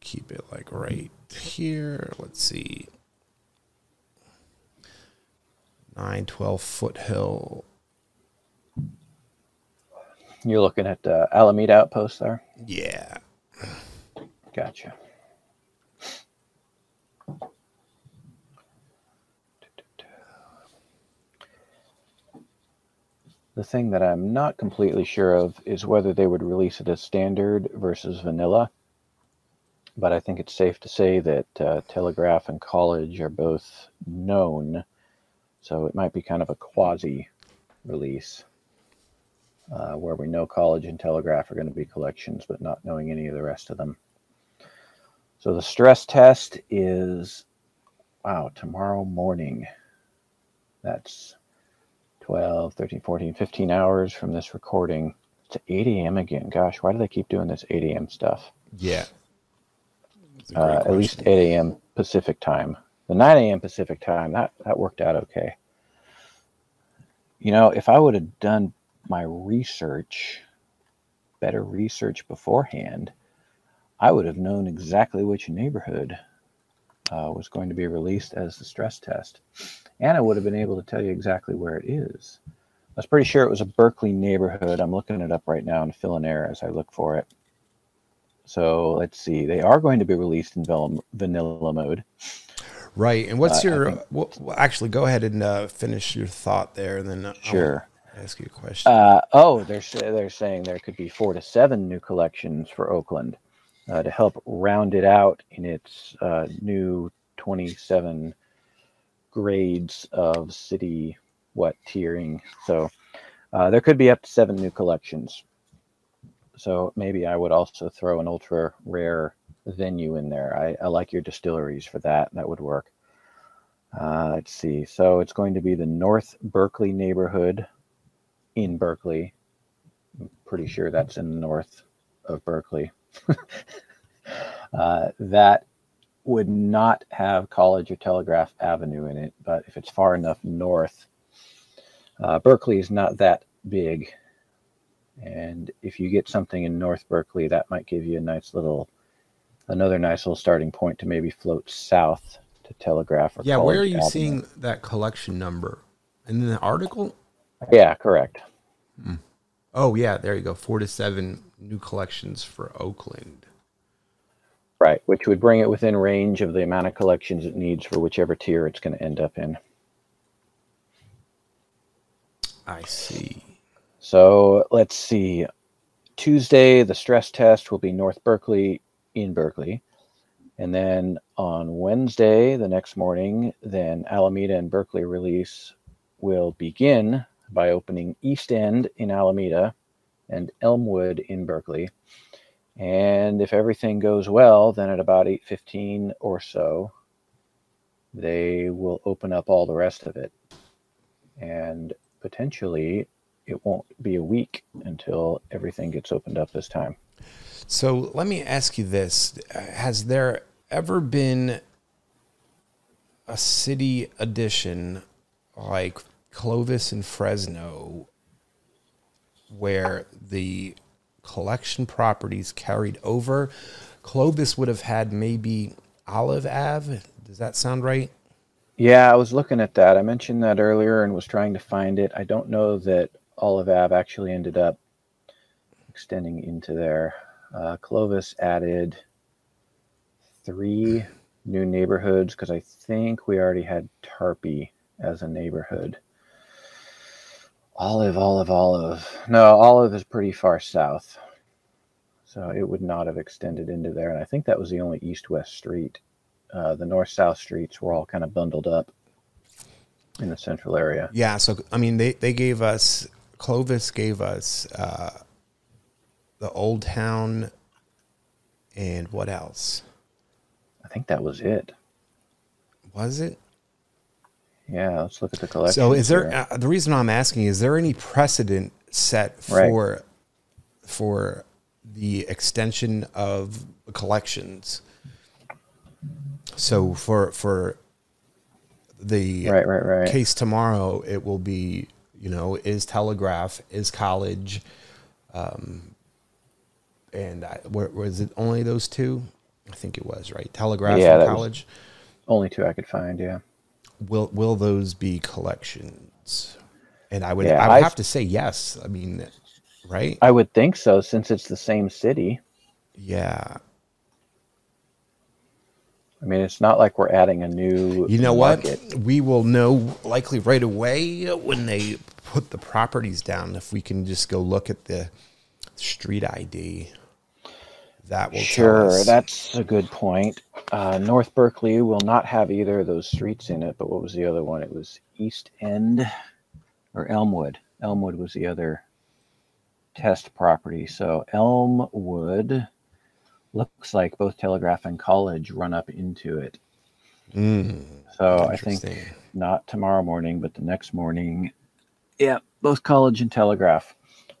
S2: keep it like right here. Let's see. 9, 12 foothill.
S3: you're looking at uh, Alameda Outpost there.
S2: Yeah.
S3: Gotcha. The thing that I'm not completely sure of is whether they would release it as standard versus vanilla. But I think it's safe to say that uh, Telegraph and College are both known, so it might be kind of a quasi release uh, where we know College and Telegraph are going to be collections, but not knowing any of the rest of them. So the stress test is, wow, tomorrow morning. That's 12, 13, 14, 15 hours from this recording. It's 8 a.m. again. Gosh, why do they keep doing this 8 a.m. stuff?
S2: Yeah. It's a great
S3: Uh, at least 8 a.m. Pacific time. The 9 a.m. Pacific time, that, that worked out okay. You know, if I would have done my research, better research beforehand, I would have known exactly which neighborhood uh, was going to be released as the stress test. And I would have been able to tell you exactly where it is. I was pretty sure it was a Berkeley neighborhood. I'm looking it up right now and fill in air as I look for it. So let's see. They are going to be released in vanilla mode.
S2: Right. And what's
S3: Uh,
S2: your,
S3: think-
S2: well, actually, go ahead and uh, finish your thought there. And then I'll
S3: Sure.
S2: ask you a question.
S3: Uh, oh, they're they're saying there could be four to seven new collections for Oakland uh, to help round it out in its uh, new 27 grades of city what tiering. So uh, there could be up to seven new collections. So maybe I would also throw an ultra rare venue in there. I, I like your distilleries for that. That would work. Uh, let's see. So it's going to be the North Berkeley neighborhood in Berkeley. I'm pretty sure that's in the north of Berkeley. uh, that would not have College or Telegraph Avenue in it, but if it's far enough north, uh, Berkeley is not that big. And if you get something in North Berkeley, that might give you a nice little, another nice little starting point to maybe float south to Telegraph or
S2: yeah. Where are you
S3: Avenue.
S2: seeing that collection number? In the article?
S3: Yeah, correct.
S2: Oh, yeah. There you go. Four to seven new collections for Oakland.
S3: Right, which would bring it within range of the amount of collections it needs for whichever tier it's going to end up in.
S2: I see.
S3: So let's see. Tuesday, the stress test will be North Berkeley in Berkeley. And then on Wednesday, the next morning, then Alameda and Berkeley release will begin by opening East End in Alameda and Elmwood in Berkeley. And if everything goes well, then at about 8:15 or so, they will open up all the rest of it. And potentially it won't be a week until everything gets opened up this time.
S2: So let me ask you this: Has there ever been a city edition like Clovis and Fresno where the collection properties carried over? Clovis would have had maybe Olive Ave. Does that sound right?
S3: Yeah, I was looking at that. I mentioned that earlier and was trying to find it. I don't know that Olive Ave actually ended up extending into there. Uh, Clovis added three new neighborhoods because I think we already had Tarpey as a neighborhood. Olive, Olive, Olive. No, Olive is pretty far south. So it would not have extended into there. And I think that was the only east west street. Uh, the north south streets were all kind of bundled up in the central area.
S2: Yeah. So, I mean, they, they gave us, Clovis gave us uh, the Old Town and what else?
S3: I think that was it.
S2: Was it?
S3: Yeah, let's look at the collection.
S2: So, is there uh, the reason I'm asking? Is there any precedent set for right. for the extension of collections? So, for for the
S3: right, right, right.
S2: case tomorrow, it will be you know is Telegraph is College, um, and I, where, was it only those two? I think it was right. Telegraph yeah, and College.
S3: Only two I could find. Yeah
S2: will will those be collections? And I would yeah, I would I, have to say yes. I mean, right?
S3: I would think so since it's the same city.
S2: Yeah.
S3: I mean, it's not like we're adding a new.
S2: You know market. what? We will know likely right away when they put the properties down. If we can just go look at the street ID, that will
S3: sure. That's a good point. Uh, North Berkeley will not have either of those streets in it, but what was the other one? It was East End or Elmwood. Elmwood was the other test property. So Elmwood looks like both Telegraph and College run up into it.
S2: Mm,
S3: so I think not tomorrow morning, but the next morning. Yeah, both College and Telegraph.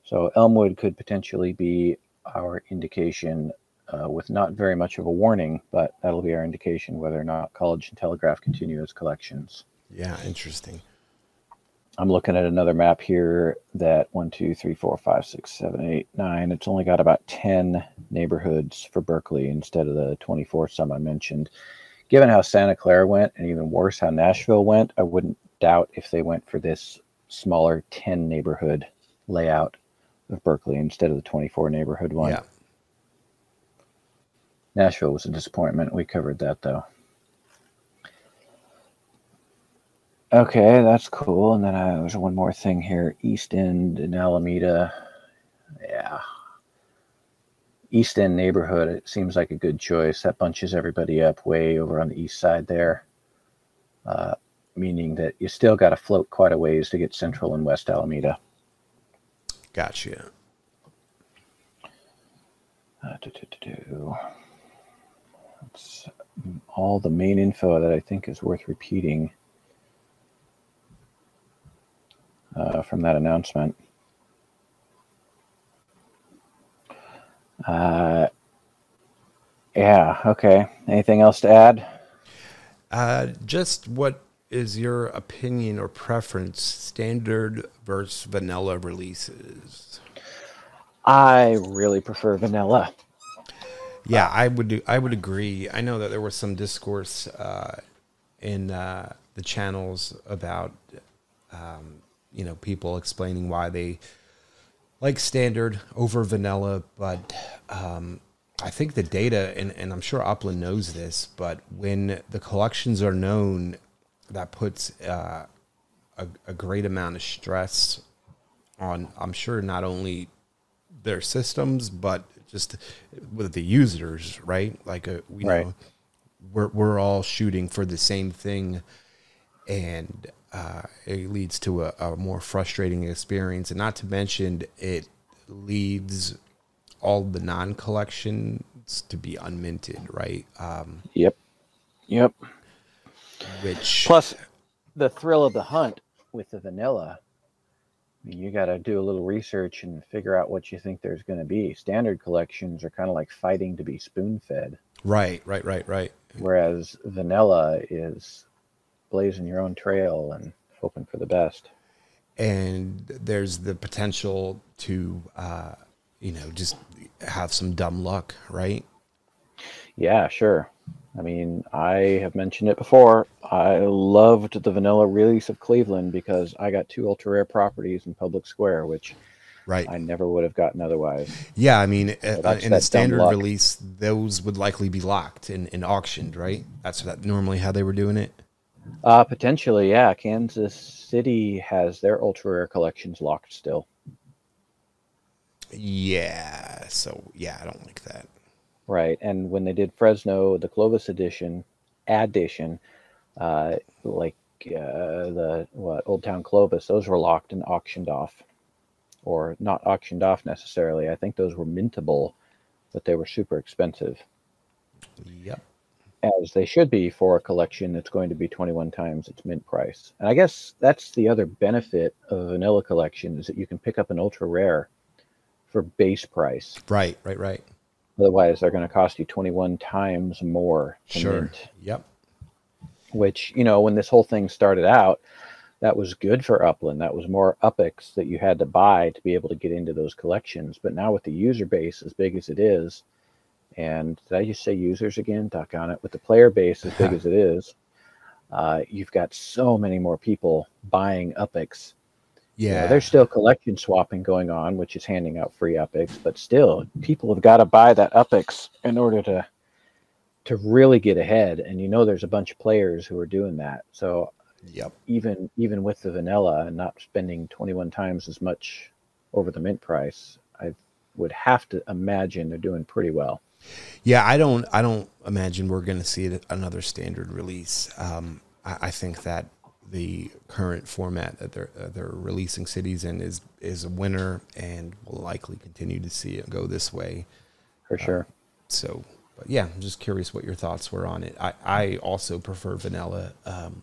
S3: So Elmwood could potentially be our indication uh, with not very much of a warning, but that'll be our indication whether or not College and Telegraph continue as collections.
S2: Yeah, interesting.
S3: I'm looking at another map here that one, two, three, four, five, six, seven, eight, nine. It's only got about 10 neighborhoods for Berkeley instead of the 24 some I mentioned. Given how Santa Clara went, and even worse, how Nashville went, I wouldn't doubt if they went for this smaller 10 neighborhood layout of Berkeley instead of the 24 neighborhood one. Yeah. Nashville was a disappointment. We covered that though. Okay, that's cool. And then uh, there's one more thing here East End and Alameda. Yeah. East End neighborhood, it seems like a good choice. That bunches everybody up way over on the east side there, uh, meaning that you still got to float quite a ways to get central and west Alameda.
S2: Gotcha.
S3: Uh, do, do, do, That's all the main info that I think is worth repeating uh, from that announcement. Uh, yeah, okay. Anything else to add?
S2: Uh, just what is your opinion or preference, standard versus vanilla releases?
S3: I really prefer vanilla.
S2: Yeah, I would. I would agree. I know that there was some discourse uh, in uh, the channels about, um, you know, people explaining why they like standard over vanilla, but um, I think the data, and, and I'm sure Upland knows this, but when the collections are known that puts uh, a, a great amount of stress on, I'm sure, not only their systems, but just with the users, right? Like uh, we
S3: Right.
S2: know we're we're all shooting for the same thing, and uh, it leads to a, a more frustrating experience. And not to mention, it leaves all the non-collections to be unminted, right? Um,
S3: Yep. Yep.
S2: Which
S3: Plus, the thrill of the hunt with the vanilla. I mean, you got to do a little research and figure out what you think there's going to be. Standard collections are kind of like fighting to be spoon fed,
S2: right, right, right, right.
S3: whereas vanilla is blazing your own trail and hoping for the best.
S2: and there's the potential to uh, you know just have some dumb luck right
S3: Yeah, sure. I mean, I have mentioned it before. I loved the vanilla release of Cleveland because I got two ultra rare properties in Public Square, which
S2: right
S3: I never would have gotten otherwise.
S2: yeah i mean uh, in
S3: that
S2: a standard release those would likely be locked and, and auctioned right that's that normally how they were doing it
S3: Uh, potentially, yeah. Kansas City has their ultra rare collections locked still.
S2: yeah so yeah i don't like that
S3: Right. And when they did Fresno, the Clovis edition, addition, uh, like uh, the what Old Town Clovis, those were locked and auctioned off, or not auctioned off necessarily. I think those were mintable, but they were super expensive,
S2: yep
S3: as they should be for a collection that's going to be 21 times its mint price. And I guess that's the other benefit of a vanilla collection is that you can pick up an ultra rare for base price.
S2: right right right
S3: Otherwise, they're going to cost you 21 times more
S2: sure
S3: mint.
S2: yep
S3: Which, you know, when this whole thing started out, that was good for Upland. That was more UPIX that you had to buy to be able to get into those collections. But now with the user base as big as it is, and did I just say users again? Duck on it. With the player base as big as it is, uh, you've got so many more people buying UPIX. You know,
S2: yeah
S3: there's still collection swapping going on, which is handing out free epics, but still, people have got to buy that epics in order to to really get ahead. And you know, there's a bunch of players who are doing that. So
S2: yep
S3: even even with the vanilla and not spending 21 times as much over the mint price, I would have to imagine they're doing pretty well.
S2: Yeah, I don't. I don't imagine we're going to see another standard release. Um, I, I think that the current format that they're uh, they're releasing cities in is is a winner, and we'll likely continue to see it go this way.
S3: For sure.
S2: So, but yeah, I'm just curious what your thoughts were on it. I, I also prefer vanilla. Um,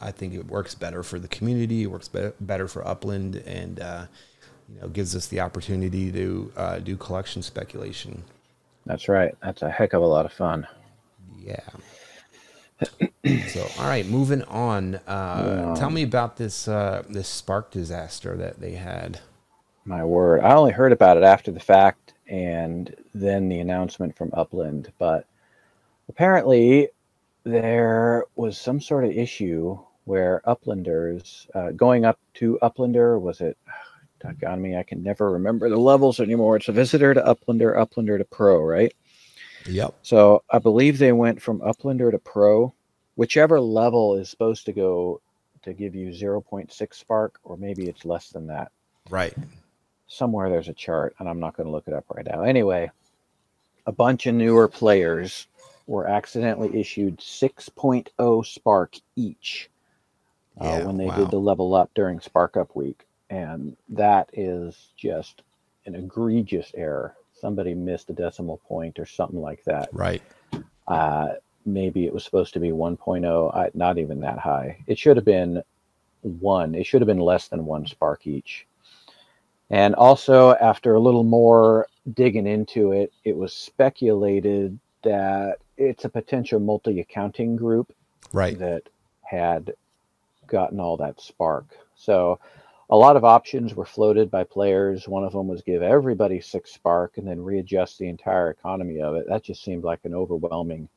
S2: I think it works better for the community. It works be- better for Upland, and uh, you know gives us the opportunity to uh, do collection speculation.
S3: That's right. That's a heck of a lot of fun.
S2: Yeah. So, all right, moving on. Uh, Tell me about this uh, this spark disaster that they had.
S3: My word. I only heard about it after the fact and then the announcement from Upland, but apparently there was some sort of issue where Uplanders uh, going up to Uplander was it doggone me, I can never remember the levels anymore. It's a visitor to Uplander, Uplander to Pro, right?
S2: Yep.
S3: So I believe they went from Uplander to Pro, whichever level is supposed to go to give you 0.6 spark, or maybe it's less than that
S2: Right.
S3: somewhere there's a chart and i'm not going to look it up right now anyway a bunch of newer players were accidentally issued 6.0 spark each uh, when they
S2: wow.
S3: did the level up during spark up week and that is just an egregious error somebody missed a decimal point or something like that
S2: Right.
S3: uh, maybe it was supposed to be 1.0 I, not even that high it should have been one it should have been less than one spark each and also after a little more digging into it it was speculated that it's a potential multi-accounting group
S2: Right.
S3: that had gotten all that spark. So a lot of options were floated by players. One of them was give everybody six spark and then readjust the entire economy of it. That just seemed like an overwhelming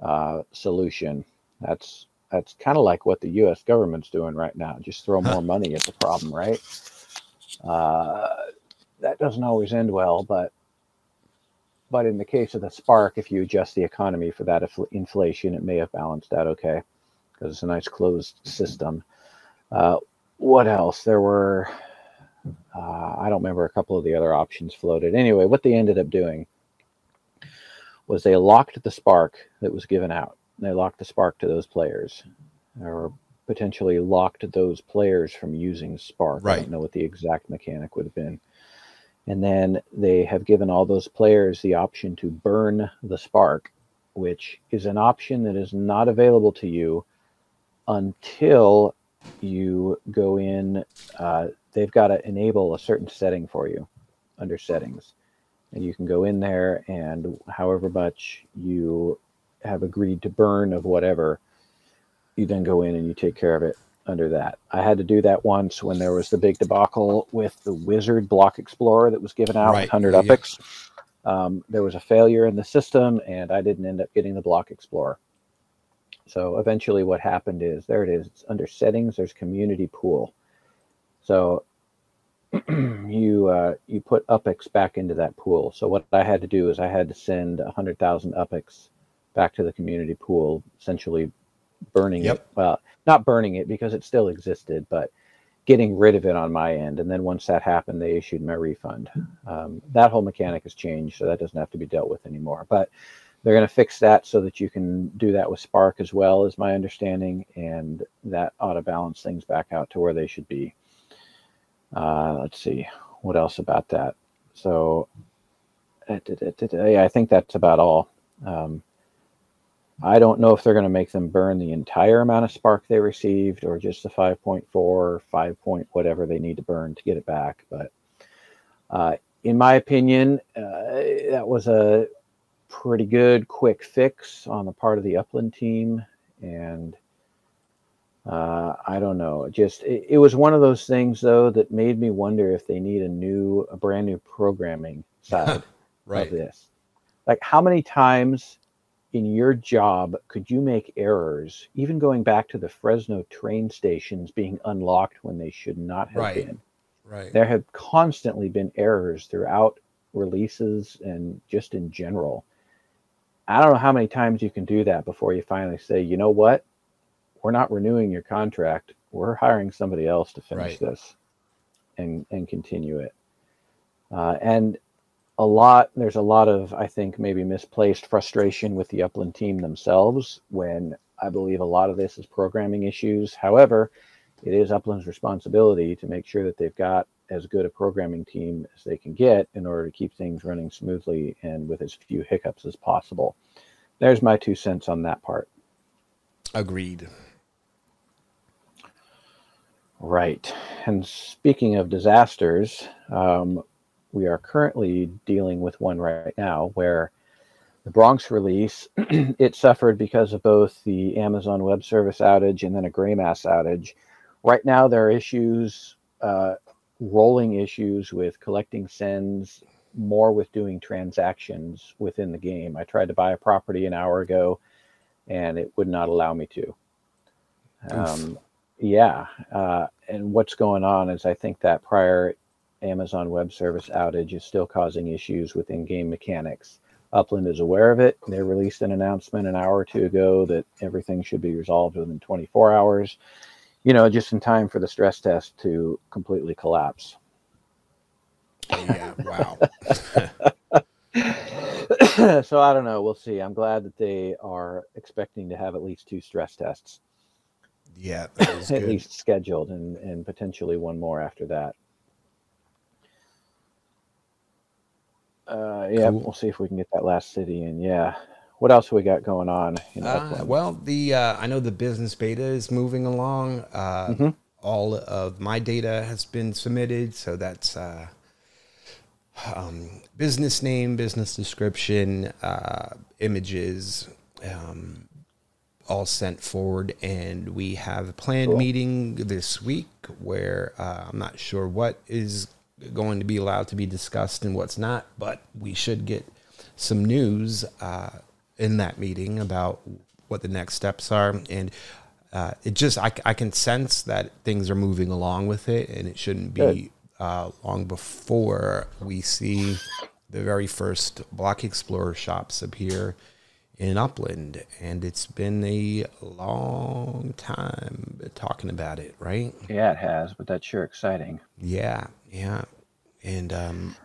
S3: uh, solution. That's that's kind of like what the U.S. government's doing right now. Just throw more money at the problem, right? Uh, that doesn't always end well, but but in the case of the spark, if you adjust the economy for that infl- inflation, it may have balanced out okay because it's a nice closed system. Uh, what else? There were Uh, I don't remember a couple of the other options floated. Anyway, what they ended up doing was they locked the spark that was given out. They locked the spark to those players, or potentially locked those players from using spark.
S2: Right.
S3: I don't know what the exact mechanic would have been. And then they have given all those players the option to burn the spark, which is an option that is not available to you until you go in. Uh, they've got to enable a certain setting for you under settings. And you can go in there and however much you have agreed to burn of whatever, you then go in and you take care of it under that. I had to do that once when there was the big debacle with the Wizard Block Explorer that was given out
S2: Right.
S3: with 100
S2: Yeah, yeah.
S3: Um, there was a failure in the system, and I didn't end up getting the Block Explorer. So eventually, what happened is there it is. It's under settings. There's community pool. So you uh, you put UPIX back into that pool. So what I had to do is I had to send 100,000 UPIX back to the community pool, essentially burning
S2: Yep.
S3: it. Well, not burning it because it still existed, but getting rid of it on my end. And then once that happened, they issued my refund. Um, that whole mechanic has changed, so that doesn't have to be dealt with anymore. But they're going to fix that so that you can do that with Spark as well, is my understanding, and that ought to balance things back out to where they should be. Uh, let's see what else about that. So, da- yeah, I think that's about all. Um, I don't know if they're going to make them burn the entire amount of spark they received or just the 5.4 or 5 point whatever they need to burn to get it back. But uh, in my opinion, uh, that was a pretty good quick fix on the part of the Upland team. And uh, I don't know. Just it, it was one of those things though that made me wonder if they need a new, a brand new programming side
S2: Right.
S3: of this. Like, how many times in your job could you make errors, even going back to the Fresno train stations being unlocked when they should not have
S2: Right.
S3: been?
S2: Right.
S3: There have constantly been errors throughout releases and just in general. I don't know how many times you can do that before you finally say, you know what? We're not renewing your contract. We're hiring somebody else to finish
S2: Right.
S3: this and and continue it. Uh, and a lot there's a lot of I think maybe misplaced frustration with the Upland team themselves when I believe a lot of this is programming issues. However, it is Upland's responsibility to make sure that they've got as good a programming team as they can get in order to keep things running smoothly and with as few hiccups as possible. There's my two cents on that part.
S2: Agreed.
S3: Right. And speaking of disasters, um, we are currently dealing with one right now where the Bronx release it suffered because of both the Amazon Web Service outage and then a Greymass outage. Right now, there are issues, uh, rolling issues with collecting sends, more with doing transactions within the game. I tried to buy a property an hour ago, and it would not allow me to. Um, yeah, uh, and what's going on is I think that prior Amazon Web Service outage is still causing issues with in-game mechanics. Upland is aware of it. They released an announcement an hour or two ago that everything should be resolved within 24 hours. You know, just in time for the stress test to completely collapse.
S2: Yeah. Wow.
S3: so I don't know. We'll see. I'm glad that they are expecting to have at least two stress tests.
S2: Yeah.
S3: At
S2: good.
S3: least scheduled and, and potentially one more after that. Uh, yeah,
S2: Cool.
S3: we'll see if we can get that last city in. Yeah. What else we got going on? In
S2: Uh, well, the uh, I know the business beta is moving along. Uh,
S3: Mhm.
S2: All of my data has been submitted, so that's uh, um, business name, business description, uh, images, um, all sent forward, and we have a planned
S3: Cool.
S2: meeting this week where uh, I'm not sure what is going to be allowed to be discussed and what's not, but we should get some news uh, in that meeting about what the next steps are. And uh, it just, I, I can sense that things are moving along with it, and it shouldn't be uh, long before we see the very first Block Explorer shops appear in Upland. And it's been a long time talking about it, right?
S3: yeah, it has, but that's sure exciting.
S2: Yeah, Yeah, and um,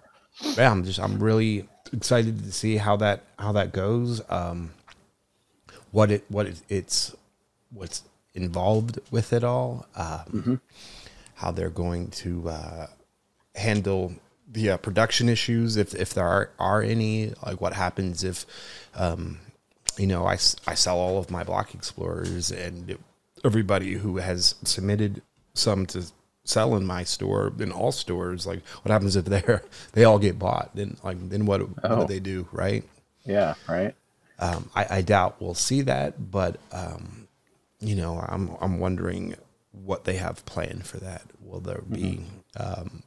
S2: yeah, I'm just I'm really excited to see how that how that goes. Um, what it what it, it's what's involved with it all. Um, How they're going to uh, handle the uh, production issues if if there are are any. Like what happens if um, you know I, I sell all of my block explorers and everybody who has submitted some to sell in my store in all stores like what happens if they're they all get bought then like then what, what
S3: Oh.
S2: do they do right
S3: Yeah, right.
S2: um, I, I doubt we'll see that but um, you know I'm I'm wondering what they have planned for that will there be
S3: Mm-hmm.
S2: um,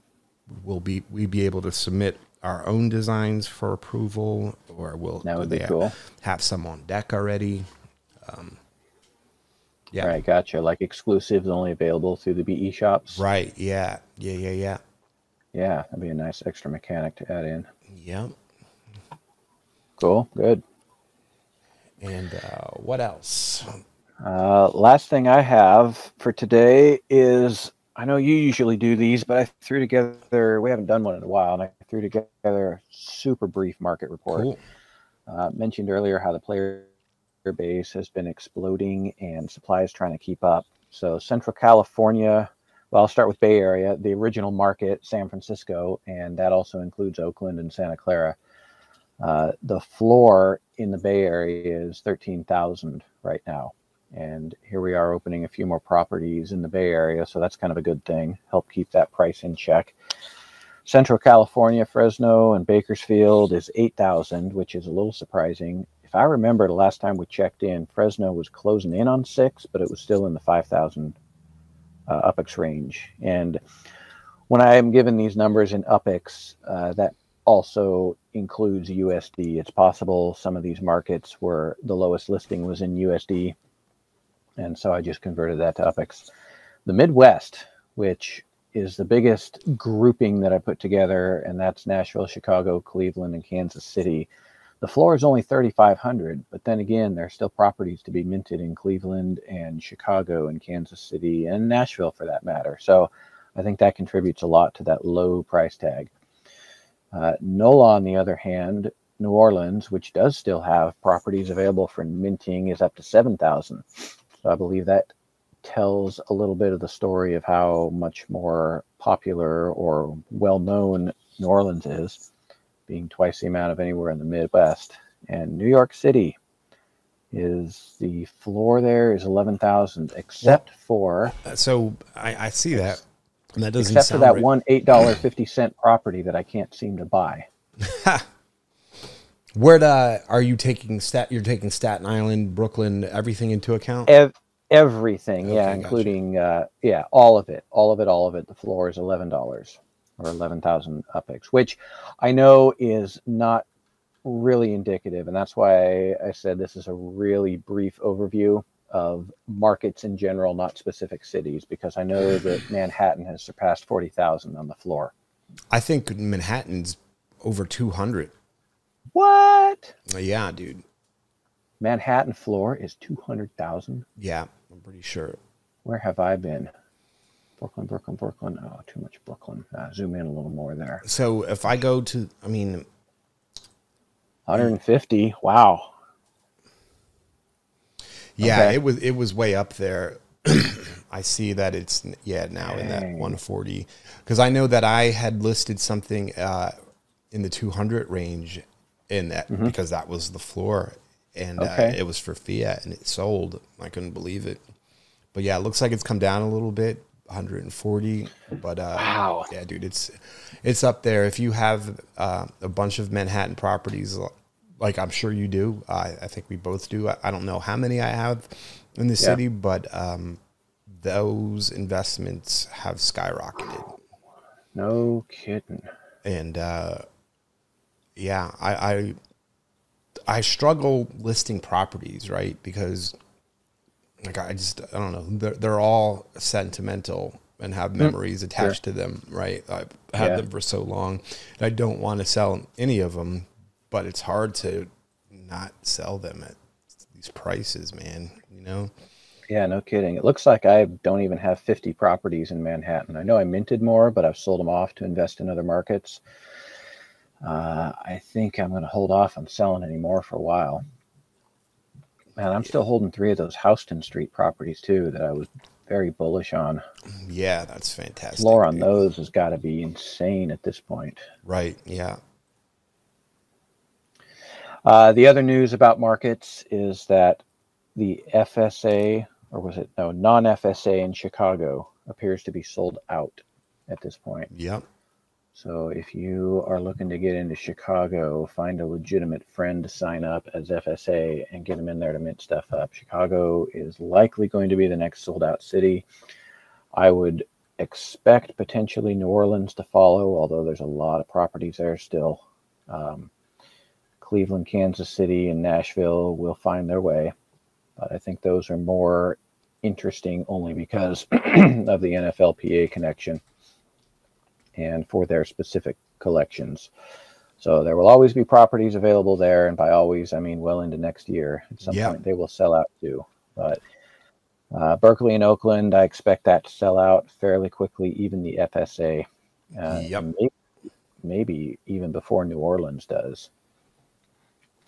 S2: will be we be able to submit our own designs for approval or will
S3: That would be
S2: they ha-
S3: cool.
S2: have some on deck already um, yeah
S3: Right, gotcha. Like exclusives only available through the BE shops.
S2: right yeah yeah yeah yeah
S3: Yeah, that'd be a nice extra mechanic to add in.
S2: Yep.
S3: Cool, good.
S2: and uh, what else
S3: Uh, last thing I have for today is I know you usually do these, but I threw together, we haven't done one in a while, and I threw together a super brief market report.
S2: cool
S3: Uh, mentioned earlier how the player base has been exploding and supply is trying to keep up. So, Central California, well, I'll start with Bay Area, the original market, San Francisco, and that also includes Oakland and Santa Clara. Uh, the floor in the Bay Area is 13,000 right now. And here we are opening a few more properties in the Bay Area. So that's kind of a good thing. Help keep that price in check. Central California, Fresno, and Bakersfield is 8,000, which is a little surprising. If I remember the last time we checked in, Fresno was closing in on six, but it was still in the 5,000 uh, UPEX range. And when I am given these numbers in UPEX, uh, that also includes USD. It's possible some of these markets where the lowest listing was in USD. And so I just converted that to UPEX. The Midwest, which is the biggest grouping that I put together, and that's Nashville, Chicago, Cleveland, and Kansas City. The floor is only 3,500, but then again, there are still properties to be minted in Cleveland and Chicago and Kansas City and Nashville for that matter. So I think that contributes a lot to that low price tag. Uh, NOLA, on the other hand, New Orleans, which does still have properties available for minting, is up to 7,000. So I believe that tells a little bit of the story of how much more popular or well known New Orleans is, being twice the amount of anywhere in the Midwest. And New York City is the floor there is 11,000, except for
S2: so I, I see that and that doesn't
S3: except for that
S2: right.
S3: one eight dollar fifty cent property that I can't seem to buy.
S2: Where the, are you taking stat? You're taking Staten Island, Brooklyn, everything into account.
S3: Ev- everything, yeah,
S2: Okay, gotcha.
S3: including uh, yeah, all of it, all of it, all of it. The floor is eleven dollars or eleven thousand UPEX, which I know is not really indicative, and that's why I said this is a really brief overview of markets in general, not specific cities, because I know that Manhattan has surpassed forty thousand on the floor.
S2: I think Manhattan's over two hundred.
S3: What?
S2: Yeah, dude.
S3: Manhattan floor is two hundred thousand.
S2: Yeah, I'm pretty sure.
S3: Where have I been? Brooklyn, Brooklyn, Brooklyn. Oh, too much Brooklyn. Uh, zoom in a little more there.
S2: So if I go to, I mean,
S3: 150. Wow.
S2: yeah,
S3: Okay.
S2: it was it was way up there. I see that it's yeah now in that 140 because I know that I had listed something uh, in the 200 range in that because that was the floor and
S3: Mm-hmm. Okay.
S2: uh, it was for fiat and it sold. I couldn't believe it. But yeah, it looks like it's come down a little bit, 140. But uh,
S3: Wow.
S2: yeah, dude, it's it's up there. If you have uh, a bunch of Manhattan properties, like I'm sure you do, I, I think we both do. I, I don't know how many I have in the city, but um, those investments have skyrocketed.
S3: No kidding.
S2: And uh, yeah, I, I I struggle listing properties, right? Because like I just I don't know, they're, they're all sentimental and have memories attached to them, right? I've had
S3: Yeah.
S2: them for so long, and I don't want to sell any of them, but it's hard to not sell them at these prices, man. You know?
S3: Yeah, no kidding. It looks like I don't even have 50 properties in Manhattan. I know I minted more, but I've sold them off to invest in other markets. Uh, I think I'm going to hold off on selling any more for a while. Man, I'm still holding three of those Houston Street properties too that I was very bullish on.
S2: Yeah, that's fantastic.
S3: Floor on those has got to be insane at this point.
S2: Right. Yeah.
S3: Uh, the other news about markets is that the FSA, or was it no non FSA in Chicago, appears to be sold out at this point.
S2: Yep.
S3: So if you are looking to get into Chicago, find a legitimate friend to sign up as FSA and get them in there to mint stuff up. Chicago is likely going to be the next sold out city. I would expect potentially New Orleans to follow, although there's a lot of properties there still. Um, Cleveland, Kansas City, and Nashville will find their way. But I think those are more interesting only because of the NFLPA connection and for their specific collections. So there will always be properties available there, and by always I mean well into next year. At some
S2: Yeah.
S3: point they will sell out too. But uh, Berkeley and Oakland, I expect that to sell out fairly quickly. Even the FSA, uh,
S2: Yep.
S3: maybe, maybe even before New Orleans does,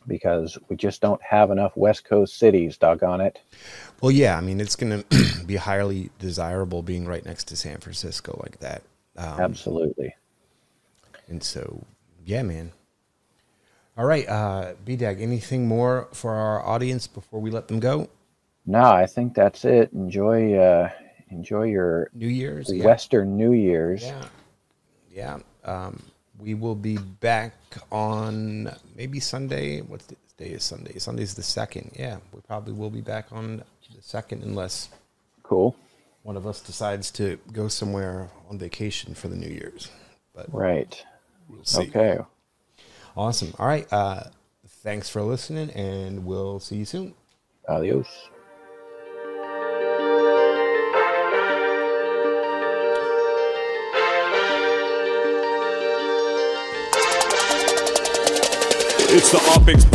S3: because we just don't have enough West Coast cities. Doggone it.
S2: Well, yeah. I mean, it's going to be highly desirable being right next to San Francisco like that. Um,
S3: Absolutely.
S2: And so, yeah, man. All right, uh, BDAG, anything more for our audience before we let them go?
S3: No, I think that's it. Enjoy, uh, enjoy your
S2: New Year's? Yeah.
S3: Western New Year's.
S2: Yeah. Yeah. Um, we will be back on maybe Sunday. What day is Sunday? Sunday's the second. Yeah, we probably will be back on the second unless
S3: Cool.
S2: One of us decides to go somewhere on vacation for the New Year's. But
S3: Right.
S2: we'll see.
S3: Okay.
S2: Awesome. All right. Uh, thanks for listening, and we'll see you soon.
S3: Adios.
S1: It's the Opix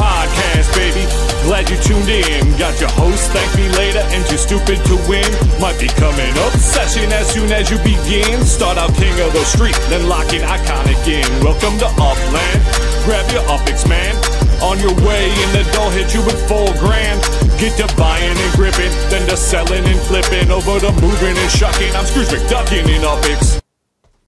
S1: Baby. Glad you tuned in. Got your host, thank me later, and too stupid to win. Might be coming obsession as soon as you begin. Start out king of the street, then lock in iconic in. Welcome to Upland. Grab your Opix, man. On your way in the door, hit you with four grand. Get to buying and gripping, then to selling and flipping. Over to moving and shucking. I'm Scrooge McDuckin in Opix.